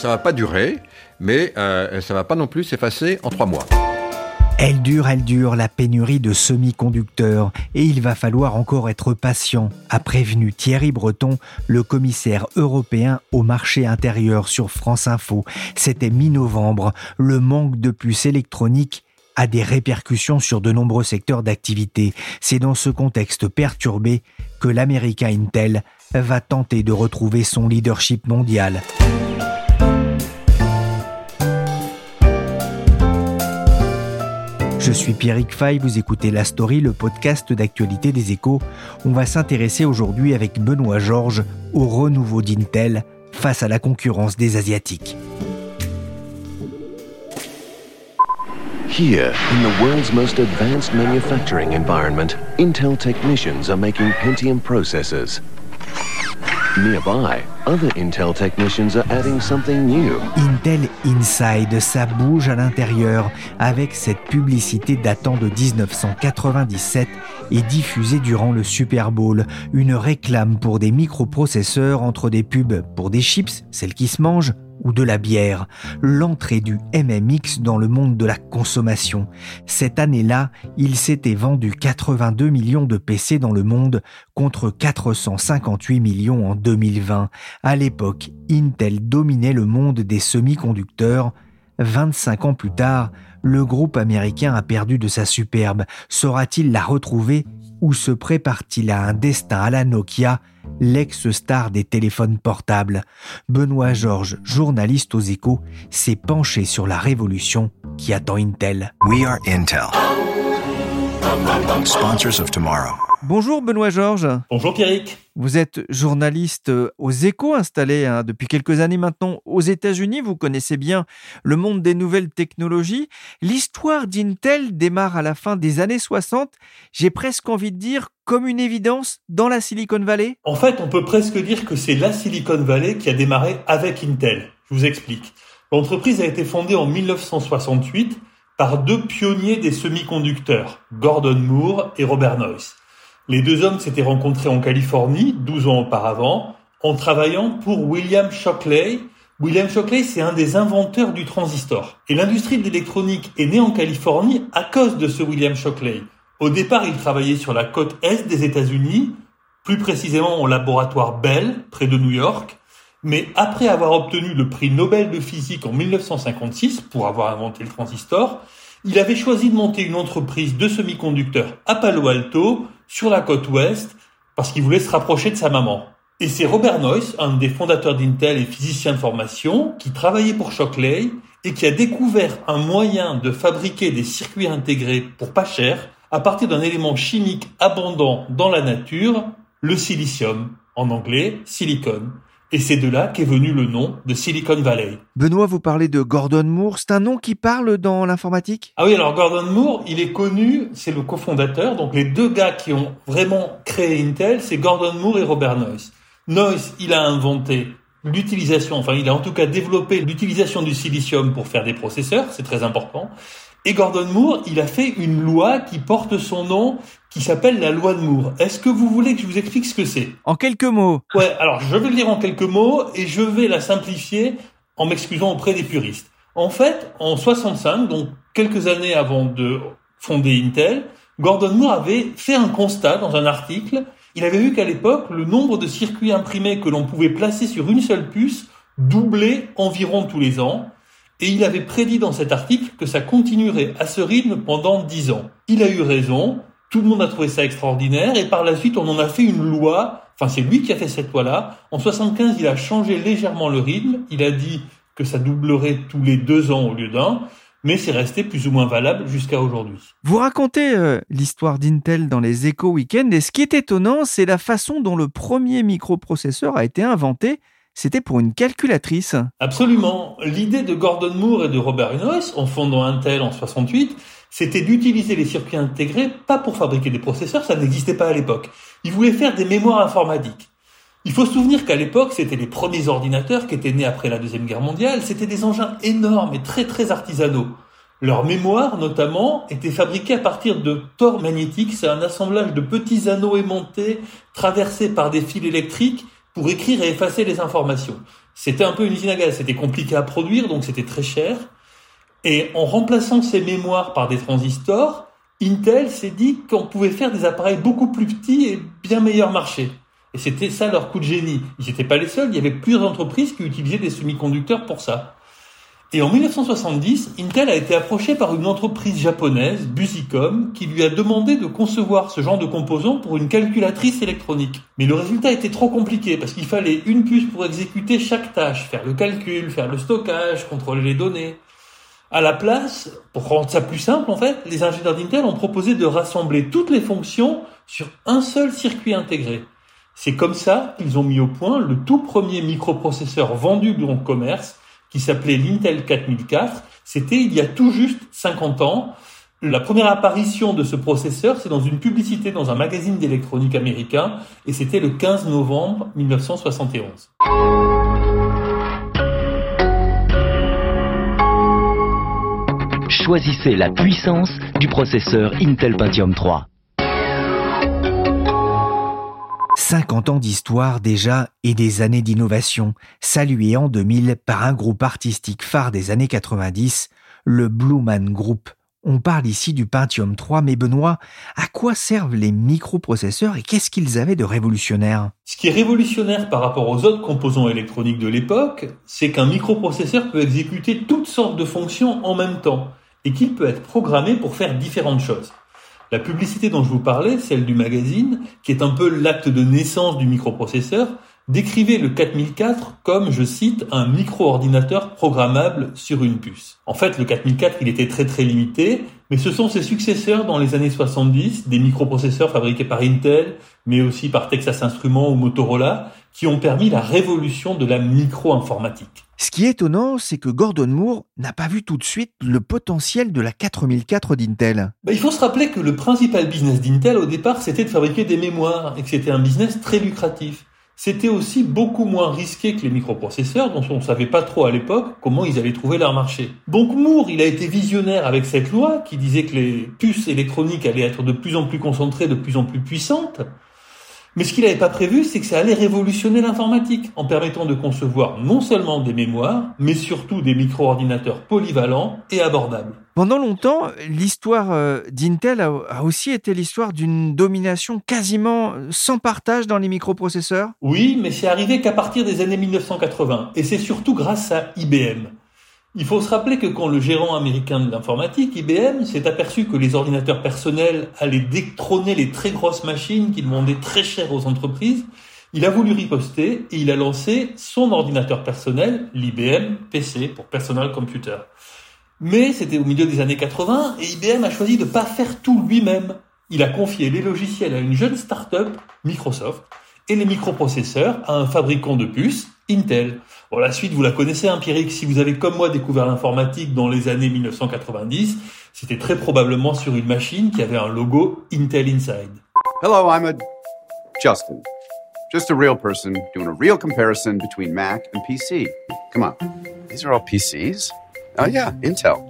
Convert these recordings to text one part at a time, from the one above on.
Ça va pas durer, mais euh, ça va pas non plus s'effacer en trois mois. Elle dure, elle dure, la pénurie de semi-conducteurs, et il va falloir encore être patient, a prévenu Thierry Breton, le commissaire européen au marché intérieur sur France Info. C'était mi-novembre. Le manque de puces électroniques a des répercussions sur de nombreux secteurs d'activité. C'est dans ce contexte perturbé que l'américain Intel va tenter de retrouver son leadership mondial. Je suis Pierrick Fay, vous écoutez La Story, le podcast d'actualité des échos. On va s'intéresser aujourd'hui avec Benoît Georges au renouveau d'Intel face à la concurrence des Asiatiques. Here, in the world's most advanced manufacturing environment, Intel technicians are making Pentium processors. Nearby, other Intel technicians are adding something new. Intel Inside, ça bouge à l'intérieur avec cette publicité datant de 1997 et diffusée durant le Super Bowl. Une réclame pour des microprocesseurs entre des pubs pour des chips, celles qui se mangent, ou de la bière, l'entrée du MMX dans le monde de la consommation. Cette année-là, il s'était vendu 82 millions de PC dans le monde contre 458 millions en 2020. À l'époque, Intel dominait le monde des semi-conducteurs. 25 ans plus tard, le groupe américain a perdu de sa superbe. Saura-t-il la retrouver ou se prépare-t-il à un destin à la Nokia, l'ex-star des téléphones portables Benoît Georges, journaliste aux échos, s'est penché sur la révolution qui attend Intel. We are Intel. Sponsors of tomorrow. Bonjour Benoît Georges. Bonjour Pierrick. Vous êtes journaliste aux échos installé hein, depuis quelques années maintenant aux États-Unis. Vous connaissez bien le monde des nouvelles technologies. L'histoire d'Intel démarre à la fin des années 60. J'ai presque envie de dire comme une évidence dans la Silicon Valley. En fait, on peut presque dire que c'est la Silicon Valley qui a démarré avec Intel. Je vous explique. L'entreprise a été fondée en 1968 par deux pionniers des semi-conducteurs, Gordon Moore et Robert Noyce. Les deux hommes s'étaient rencontrés en Californie 12 ans auparavant en travaillant pour William Shockley. William Shockley, c'est un des inventeurs du transistor. Et l'industrie de l'électronique est née en Californie à cause de ce William Shockley. Au départ, il travaillait sur la côte est des États-Unis, plus précisément au laboratoire Bell, près de New York. Mais après avoir obtenu le prix Nobel de physique en 1956 pour avoir inventé le transistor, il avait choisi de monter une entreprise de semi-conducteurs à Palo Alto, sur la côte ouest, parce qu'il voulait se rapprocher de sa maman. Et c'est Robert Noyce, un des fondateurs d'Intel et physicien de formation, qui travaillait pour Shockley et qui a découvert un moyen de fabriquer des circuits intégrés pour pas cher à partir d'un élément chimique abondant dans la nature, le silicium, en anglais silicone. Et c'est de là qu'est venu le nom de Silicon Valley. Benoît, vous parlez de Gordon Moore. C'est un nom qui parle dans l'informatique? Ah oui, alors Gordon Moore, il est connu, c'est le cofondateur. Donc les deux gars qui ont vraiment créé Intel, c'est Gordon Moore et Robert Noyce. Noyce, il a inventé l'utilisation, enfin il a en tout cas développé l'utilisation du silicium pour faire des processeurs, c'est très important. Et Gordon Moore, il a fait une loi qui porte son nom, qui s'appelle la loi de Moore. Est-ce que vous voulez que je vous explique ce que c'est? En quelques mots. Ouais, alors je vais le dire en quelques mots et je vais la simplifier en m'excusant auprès des puristes. En fait, en 65, donc quelques années avant de fonder Intel, Gordon Moore avait fait un constat dans un article. Il avait vu qu'à l'époque, le nombre de circuits imprimés que l'on pouvait placer sur une seule puce doublait environ tous les ans. Et il avait prédit dans cet article que ça continuerait à ce rythme pendant dix ans. Il a eu raison, tout le monde a trouvé ça extraordinaire, et par la suite on en a fait une loi, enfin c'est lui qui a fait cette loi-là. En 75, il a changé légèrement le rythme, il a dit que ça doublerait tous les deux ans au lieu d'un. mais c'est resté plus ou moins valable jusqu'à aujourd'hui. Vous racontez euh, l'histoire d'Intel dans les Echo Weekend et ce qui est étonnant, c'est la façon dont le premier microprocesseur a été inventé. C'était pour une calculatrice. Absolument. L'idée de Gordon Moore et de Robert Noyce, en fondant Intel en 68, c'était d'utiliser les circuits intégrés pas pour fabriquer des processeurs, ça n'existait pas à l'époque. Ils voulaient faire des mémoires informatiques. Il faut se souvenir qu'à l'époque, c'était les premiers ordinateurs qui étaient nés après la Deuxième Guerre mondiale. C'était des engins énormes et très très artisanaux. Leur mémoire, notamment, était fabriquée à partir de tors magnétiques. C'est un assemblage de petits anneaux aimantés traversés par des fils électriques pour écrire et effacer les informations. C'était un peu une usine à gaz. C'était compliqué à produire, donc c'était très cher. Et en remplaçant ces mémoires par des transistors, Intel s'est dit qu'on pouvait faire des appareils beaucoup plus petits et bien meilleur marché. Et c'était ça leur coup de génie. Ils n'étaient pas les seuls, il y avait plusieurs entreprises qui utilisaient des semi-conducteurs pour ça. Et en 1970, Intel a été approché par une entreprise japonaise, Busicom, qui lui a demandé de concevoir ce genre de composants pour une calculatrice électronique. Mais le résultat était trop compliqué parce qu'il fallait une puce pour exécuter chaque tâche, faire le calcul, faire le stockage, contrôler les données. À la place, pour rendre ça plus simple en fait, les ingénieurs d'Intel ont proposé de rassembler toutes les fonctions sur un seul circuit intégré. C'est comme ça qu'ils ont mis au point le tout premier microprocesseur vendu dans le commerce qui s'appelait l'Intel 4004. C'était il y a tout juste 50 ans. La première apparition de ce processeur, c'est dans une publicité dans un magazine d'électronique américain et c'était le 15 novembre 1971. Choisissez la puissance du processeur Intel Pentium 3. 50 ans d'histoire déjà et des années d'innovation, salués en 2000 par un groupe artistique phare des années 90, le Blue Man Group. On parle ici du Pentium 3, mais Benoît, à quoi servent les microprocesseurs et qu'est-ce qu'ils avaient de révolutionnaire? Ce qui est révolutionnaire par rapport aux autres composants électroniques de l'époque, c'est qu'un microprocesseur peut exécuter toutes sortes de fonctions en même temps et qu'il peut être programmé pour faire différentes choses. La publicité dont je vous parlais, celle du magazine, qui est un peu l'acte de naissance du microprocesseur, décrivait le 4004 comme, je cite, un micro-ordinateur programmable sur une puce. En fait, le 4004, il était très très limité, mais ce sont ses successeurs dans les années 70, des microprocesseurs fabriqués par Intel, mais aussi par Texas Instruments ou Motorola, qui ont permis la révolution de la micro-informatique. Ce qui est étonnant, c'est que Gordon Moore n'a pas vu tout de suite le potentiel de la 4004 d'Intel. Ben, il faut se rappeler que le principal business d'Intel au départ, c'était de fabriquer des mémoires et que c'était un business très lucratif. C'était aussi beaucoup moins risqué que les microprocesseurs dont on ne savait pas trop à l'époque comment ils allaient trouver leur marché. Donc Moore, il a été visionnaire avec cette loi qui disait que les puces électroniques allaient être de plus en plus concentrées, de plus en plus puissantes. Mais ce qu'il n'avait pas prévu, c'est que ça allait révolutionner l'informatique en permettant de concevoir non seulement des mémoires, mais surtout des micro-ordinateurs polyvalents et abordables. Pendant longtemps, l'histoire euh, d'Intel a aussi été l'histoire d'une domination quasiment sans partage dans les microprocesseurs. Oui, mais c'est arrivé qu'à partir des années 1980, et c'est surtout grâce à IBM. Il faut se rappeler que quand le gérant américain de l'informatique, IBM, s'est aperçu que les ordinateurs personnels allaient détrôner les très grosses machines qu'il vendait très cher aux entreprises, il a voulu riposter et il a lancé son ordinateur personnel, l'IBM PC pour Personal Computer. Mais c'était au milieu des années 80 et IBM a choisi de ne pas faire tout lui-même. Il a confié les logiciels à une jeune start-up, Microsoft, et les microprocesseurs à un fabricant de puces, Intel. Bon, la suite, vous la connaissez empirique. Si vous avez comme moi découvert l'informatique dans les années 1990, c'était très probablement sur une machine qui avait un logo Intel Inside. Hello, I'm a Justin. Just a real person doing a real comparison between Mac and PC. Come on. These are all PCs? Oh yeah, Intel.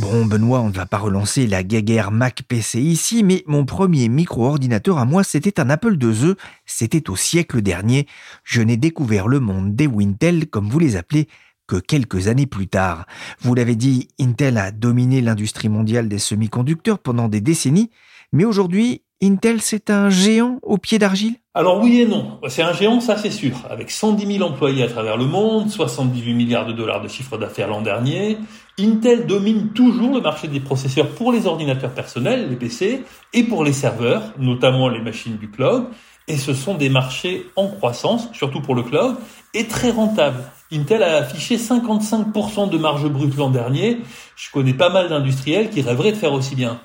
Bon, Benoît, on ne va pas relancer la guéguerre Mac PC ici, mais mon premier micro-ordinateur à moi, c'était un Apple IIe. C'était au siècle dernier. Je n'ai découvert le monde des Wintel, comme vous les appelez, que quelques années plus tard. Vous l'avez dit, Intel a dominé l'industrie mondiale des semi-conducteurs pendant des décennies, mais aujourd'hui, Intel, c'est un géant au pied d'argile? Alors oui et non. C'est un géant, ça c'est sûr. Avec 110 000 employés à travers le monde, 78 milliards de dollars de chiffre d'affaires l'an dernier, Intel domine toujours le marché des processeurs pour les ordinateurs personnels, les PC, et pour les serveurs, notamment les machines du cloud. Et ce sont des marchés en croissance, surtout pour le cloud, et très rentables. Intel a affiché 55% de marge brute l'an dernier. Je connais pas mal d'industriels qui rêveraient de faire aussi bien.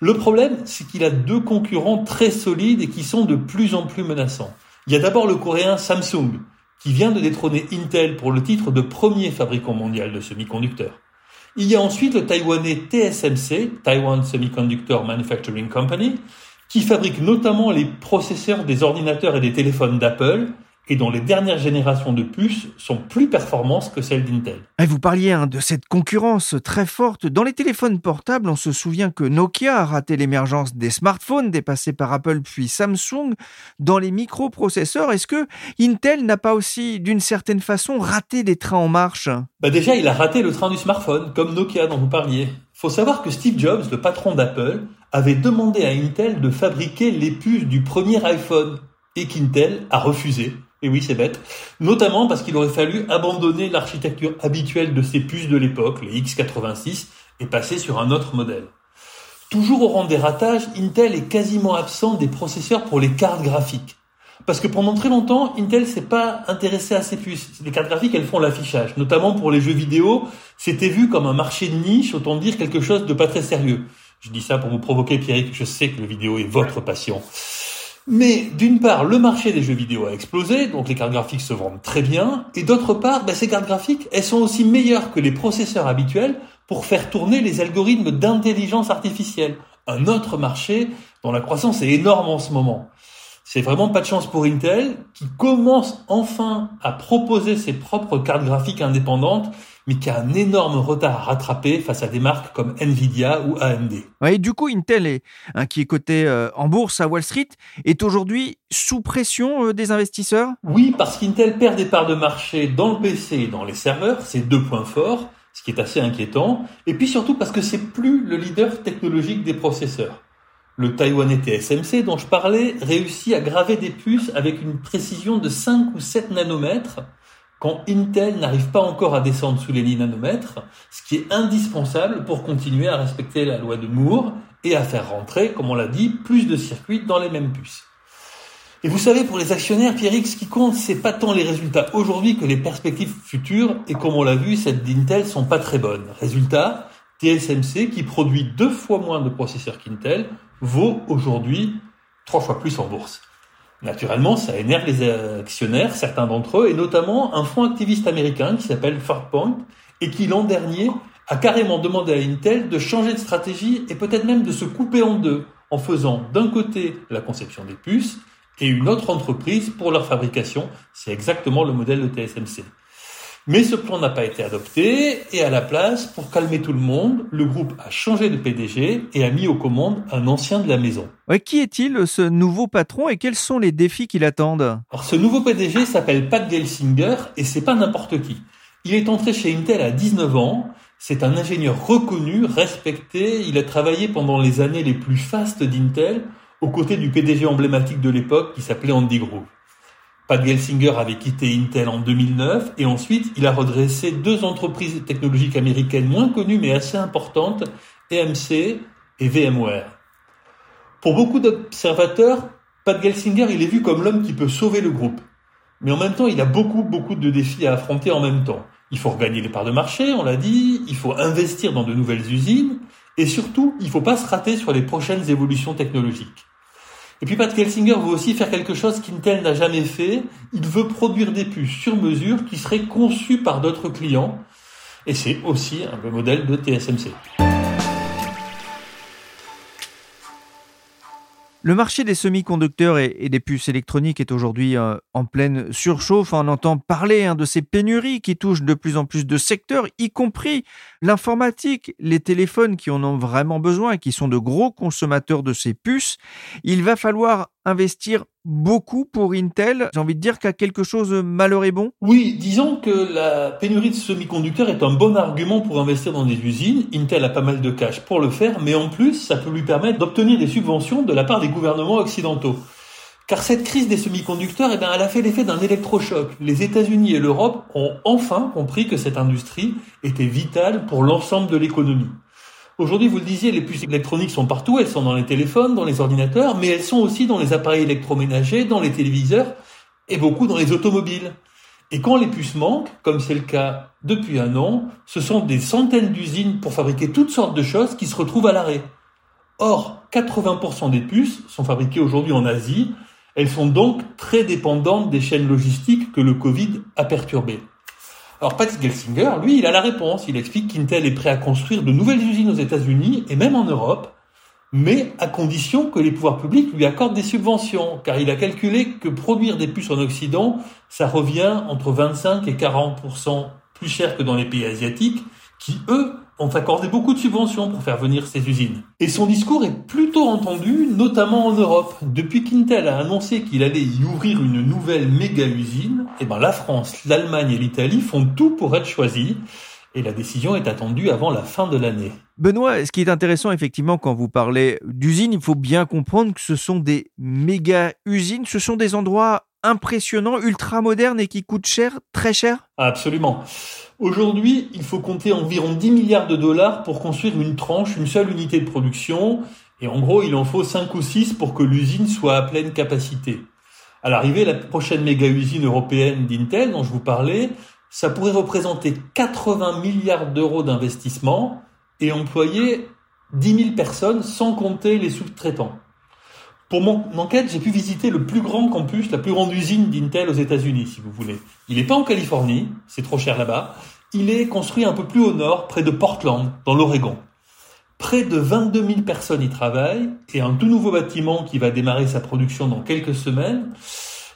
Le problème, c'est qu'il a deux concurrents très solides et qui sont de plus en plus menaçants. Il y a d'abord le coréen Samsung, qui vient de détrôner Intel pour le titre de premier fabricant mondial de semi-conducteurs. Il y a ensuite le taïwanais TSMC, Taiwan Semiconductor Manufacturing Company, qui fabrique notamment les processeurs des ordinateurs et des téléphones d'Apple et dont les dernières générations de puces sont plus performantes que celles d'Intel. Vous parliez hein, de cette concurrence très forte. Dans les téléphones portables, on se souvient que Nokia a raté l'émergence des smartphones dépassés par Apple puis Samsung. Dans les microprocesseurs, est-ce que Intel n'a pas aussi, d'une certaine façon, raté des trains en marche? Bah Déjà, il a raté le train du smartphone, comme Nokia dont vous parliez. Faut savoir que Steve Jobs, le patron d'Apple, avait demandé à Intel de fabriquer les puces du premier iPhone et qu'Intel a refusé. Et oui, c'est bête. Notamment parce qu'il aurait fallu abandonner l'architecture habituelle de ces puces de l'époque, les x86, et passer sur un autre modèle. Toujours au rang des ratages, Intel est quasiment absent des processeurs pour les cartes graphiques. Parce que pendant très longtemps, Intel s'est pas intéressé à ces puces. Les cartes graphiques, elles font l'affichage. Notamment pour les jeux vidéo, c'était vu comme un marché de niche, autant dire quelque chose de pas très sérieux. Je dis ça pour vous provoquer, Pierrick, je sais que le vidéo est votre passion. Mais d'une part, le marché des jeux vidéo a explosé, donc les cartes graphiques se vendent très bien, et d'autre part, ben, ces cartes graphiques, elles sont aussi meilleures que les processeurs habituels pour faire tourner les algorithmes d'intelligence artificielle. Un autre marché dont la croissance est énorme en ce moment. C'est vraiment pas de chance pour Intel, qui commence enfin à proposer ses propres cartes graphiques indépendantes mais qui a un énorme retard à rattraper face à des marques comme Nvidia ou AMD. Ouais, du coup, Intel, est, hein, qui est coté euh, en bourse à Wall Street, est aujourd'hui sous pression euh, des investisseurs? Oui, parce qu'Intel perd des parts de marché dans le PC et dans les serveurs, c'est deux points forts, ce qui est assez inquiétant, et puis surtout parce que c'est plus le leader technologique des processeurs. Le Taïwanais TSMC dont je parlais réussit à graver des puces avec une précision de 5 ou 7 nanomètres, quand Intel n'arrive pas encore à descendre sous les 10 nanomètres, ce qui est indispensable pour continuer à respecter la loi de Moore et à faire rentrer, comme on l'a dit, plus de circuits dans les mêmes puces. Et vous savez, pour les actionnaires, Pierrick, ce qui compte, c'est pas tant les résultats aujourd'hui que les perspectives futures, et comme on l'a vu, celles d'Intel sont pas très bonnes. Résultat, TSMC, qui produit deux fois moins de processeurs qu'Intel, vaut aujourd'hui trois fois plus en bourse. Naturellement, ça énerve les actionnaires, certains d'entre eux, et notamment un fonds activiste américain qui s'appelle Farpoint, et qui l'an dernier a carrément demandé à Intel de changer de stratégie et peut-être même de se couper en deux, en faisant d'un côté la conception des puces et une autre entreprise pour leur fabrication. C'est exactement le modèle de TSMC. Mais ce plan n'a pas été adopté et à la place, pour calmer tout le monde, le groupe a changé de PDG et a mis aux commandes un ancien de la maison. qui est-il ce nouveau patron et quels sont les défis qui l'attendent Alors ce nouveau PDG s'appelle Pat Gelsinger et c'est pas n'importe qui. Il est entré chez Intel à 19 ans. C'est un ingénieur reconnu, respecté. Il a travaillé pendant les années les plus fastes d'Intel aux côtés du PDG emblématique de l'époque qui s'appelait Andy Grove. Pat Gelsinger avait quitté Intel en 2009 et ensuite il a redressé deux entreprises technologiques américaines moins connues mais assez importantes, EMC et VMware. Pour beaucoup d'observateurs, Pat Gelsinger il est vu comme l'homme qui peut sauver le groupe. Mais en même temps, il a beaucoup, beaucoup de défis à affronter en même temps. Il faut regagner les parts de marché, on l'a dit, il faut investir dans de nouvelles usines, et surtout, il ne faut pas se rater sur les prochaines évolutions technologiques. Et puis Pat Kelsinger veut aussi faire quelque chose qu'Intel n'a jamais fait. Il veut produire des puces sur mesure qui seraient conçues par d'autres clients. Et c'est aussi un modèle de TSMC. Le marché des semi-conducteurs et, des puces électroniques est aujourd'hui euh, en pleine surchauffe. On entend parler hein, de ces pénuries qui touchent de plus en plus de secteurs, y compris l'informatique, les téléphones qui en ont vraiment besoin et qui sont de gros consommateurs de ces puces. Il va falloir investir beaucoup pour Intel. J'ai envie de dire a quelque chose malheur et bon. Oui, disons que la pénurie de semi-conducteurs est un bon argument pour investir dans des usines. Intel a pas mal de cash pour le faire, mais en plus, ça peut lui permettre d'obtenir des subventions de la part des gouvernements occidentaux. Car cette crise des semi-conducteurs, eh bien, elle a fait l'effet d'un électrochoc. Les États-Unis et l'Europe ont enfin compris que cette industrie était vitale pour l'ensemble de l'économie. Aujourd'hui, vous le disiez, les puces électroniques sont partout, elles sont dans les téléphones, dans les ordinateurs, mais elles sont aussi dans les appareils électroménagers, dans les téléviseurs et beaucoup dans les automobiles. Et quand les puces manquent, comme c'est le cas depuis un an, ce sont des centaines d'usines pour fabriquer toutes sortes de choses qui se retrouvent à l'arrêt. Or, 80% des puces sont fabriquées aujourd'hui en Asie. Elles sont donc très dépendantes des chaînes logistiques que le Covid a perturbées. Alors Pat Gelsinger, lui, il a la réponse. Il explique qu'Intel est prêt à construire de nouvelles usines aux États-Unis et même en Europe, mais à condition que les pouvoirs publics lui accordent des subventions, car il a calculé que produire des puces en Occident, ça revient entre 25 et 40% plus cher que dans les pays asiatiques, qui eux ont accordé beaucoup de subventions pour faire venir ces usines. Et son discours est plutôt entendu, notamment en Europe. Depuis qu'Intel a annoncé qu'il allait y ouvrir une nouvelle méga usine, eh ben la France, l'Allemagne et l'Italie font tout pour être choisis et la décision est attendue avant la fin de l'année. Benoît, ce qui est intéressant effectivement quand vous parlez d'usines, il faut bien comprendre que ce sont des méga usines, ce sont des endroits impressionnants, ultra modernes et qui coûtent cher, très cher? Absolument. Aujourd'hui, il faut compter environ 10 milliards de dollars pour construire une tranche, une seule unité de production. Et en gros, il en faut 5 ou 6 pour que l'usine soit à pleine capacité. À l'arrivée, la prochaine méga usine européenne d'Intel dont je vous parlais ça pourrait représenter 80 milliards d'euros d'investissement et employer 10 000 personnes sans compter les sous-traitants. Pour mon enquête, j'ai pu visiter le plus grand campus, la plus grande usine d'Intel aux États-Unis, si vous voulez. Il n'est pas en Californie, c'est trop cher là-bas. Il est construit un peu plus au nord, près de Portland, dans l'Oregon. Près de 22 000 personnes y travaillent et un tout nouveau bâtiment qui va démarrer sa production dans quelques semaines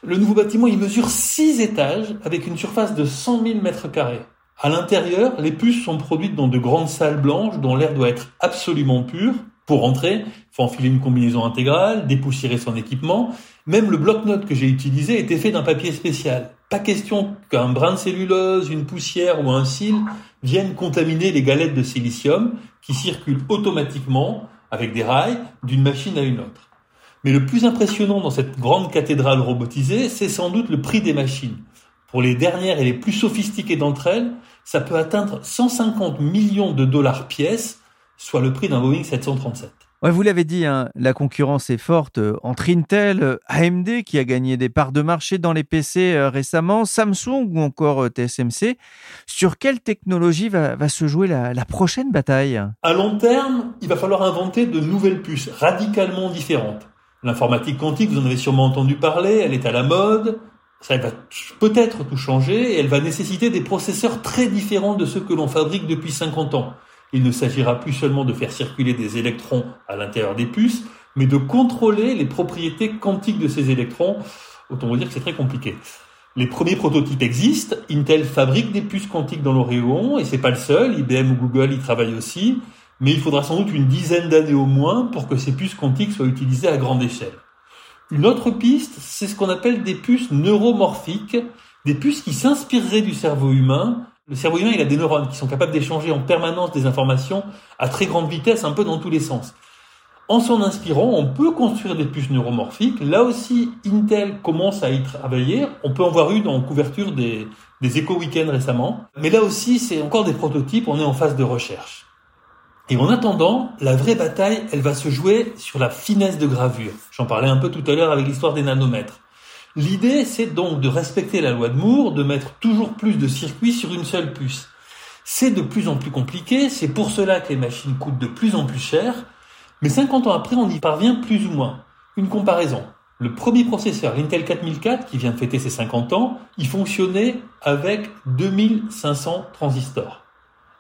le nouveau bâtiment, il mesure 6 étages avec une surface de 100 000 mètres carrés. À l'intérieur, les puces sont produites dans de grandes salles blanches dont l'air doit être absolument pur. Pour entrer, il faut enfiler une combinaison intégrale, dépoussiérer son équipement. Même le bloc-notes que j'ai utilisé était fait d'un papier spécial. Pas question qu'un brin de cellulose, une poussière ou un cil viennent contaminer les galettes de silicium qui circulent automatiquement avec des rails d'une machine à une autre. Mais le plus impressionnant dans cette grande cathédrale robotisée, c'est sans doute le prix des machines. Pour les dernières et les plus sophistiquées d'entre elles, ça peut atteindre 150 millions de dollars pièce, soit le prix d'un Boeing 737. Ouais, vous l'avez dit, hein, la concurrence est forte euh, entre Intel, euh, AMD qui a gagné des parts de marché dans les PC euh, récemment, Samsung ou encore TSMC. Sur quelle technologie va, se jouer la, la, prochaine bataille? À long terme, il va falloir inventer de nouvelles puces radicalement différentes. L'informatique quantique, vous en avez sûrement entendu parler, elle est à la mode, ça va peut-être tout changer et elle va nécessiter des processeurs très différents de ceux que l'on fabrique depuis 50 ans. Il ne s'agira plus seulement de faire circuler des électrons à l'intérieur des puces, mais de contrôler les propriétés quantiques de ces électrons. Autant vous dire que c'est très compliqué. Les premiers prototypes existent. Intel fabrique des puces quantiques dans l'Oréon et c'est pas le seul. IBM ou Google y travaillent aussi mais il faudra sans doute une dizaine d'années au moins pour que ces puces quantiques soient utilisées à grande échelle. Une autre piste, c'est ce qu'on appelle des puces neuromorphiques, des puces qui s'inspireraient du cerveau humain. Le cerveau humain, il a des neurones qui sont capables d'échanger en permanence des informations à très grande vitesse, un peu dans tous les sens. En s'en inspirant, on peut construire des puces neuromorphiques. Là aussi, Intel commence à y travailler. On peut en voir une en couverture des, des éco-weekends récemment. Mais là aussi, c'est encore des prototypes, on est en phase de recherche. Et en attendant, la vraie bataille, elle va se jouer sur la finesse de gravure. J'en parlais un peu tout à l'heure avec l'histoire des nanomètres. L'idée, c'est donc de respecter la loi de Moore, de mettre toujours plus de circuits sur une seule puce. C'est de plus en plus compliqué, c'est pour cela que les machines coûtent de plus en plus cher, mais 50 ans après, on y parvient plus ou moins. Une comparaison. Le premier processeur, l'Intel 4004, qui vient de fêter ses 50 ans, il fonctionnait avec 2500 transistors.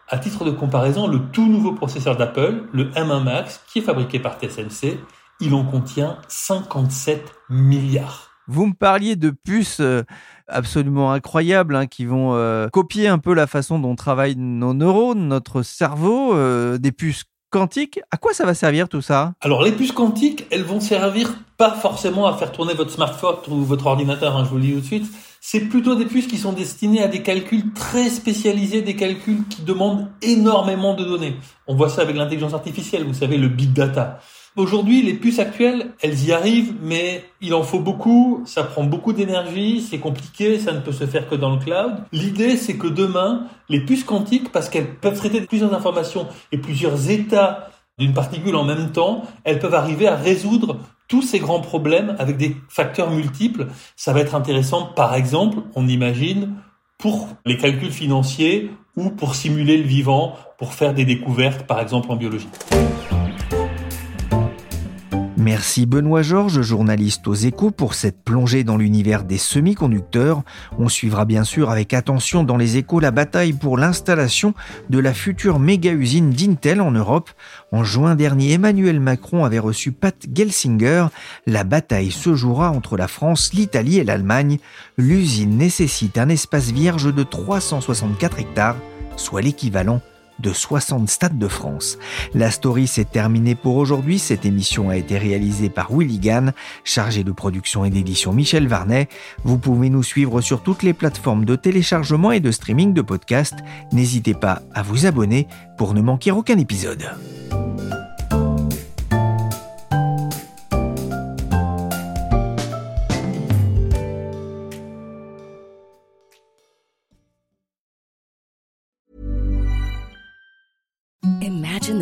À titre de comparaison, le tout nouveau processeur d'Apple, le M1 Max, qui est fabriqué par TSMC, il en contient 57 milliards. Vous me parliez de puces euh, absolument incroyables hein, qui vont euh, copier un peu la façon dont travaillent nos neurones, notre cerveau, euh, des puces quantiques. À quoi ça va servir tout ça? Alors les puces quantiques, elles vont servir pas forcément à faire tourner votre smartphone ou votre ordinateur, hein, je vous le dis tout de suite c'est plutôt des puces qui sont destinées à des calculs très spécialisés, des calculs qui demandent énormément de données. On voit ça avec l'intelligence artificielle, vous savez, le big data. Aujourd'hui, les puces actuelles, elles y arrivent, mais il en faut beaucoup, ça prend beaucoup d'énergie, c'est compliqué, ça ne peut se faire que dans le cloud. L'idée, c'est que demain, les puces quantiques, parce qu'elles peuvent traiter plusieurs informations et plusieurs états d'une particule en même temps, elles peuvent arriver à résoudre tous ces grands problèmes avec des facteurs multiples. Ça va être intéressant, par exemple, on imagine, pour les calculs financiers ou pour simuler le vivant, pour faire des découvertes, par exemple en biologie. Merci Benoît Georges, journaliste aux échos, pour cette plongée dans l'univers des semi-conducteurs. On suivra bien sûr avec attention dans les échos la bataille pour l'installation de la future méga-usine d'Intel en Europe. En juin dernier, Emmanuel Macron avait reçu Pat Gelsinger. La bataille se jouera entre la France, l'Italie et l'Allemagne. L'usine nécessite un espace vierge de 364 hectares, soit l'équivalent de 60 stades de France. La story s'est terminée pour aujourd'hui. Cette émission a été réalisée par Willy Gann, chargé de production et d'édition Michel Varnet. Vous pouvez nous suivre sur toutes les plateformes de téléchargement et de streaming de podcasts. N'hésitez pas à vous abonner pour ne manquer aucun épisode.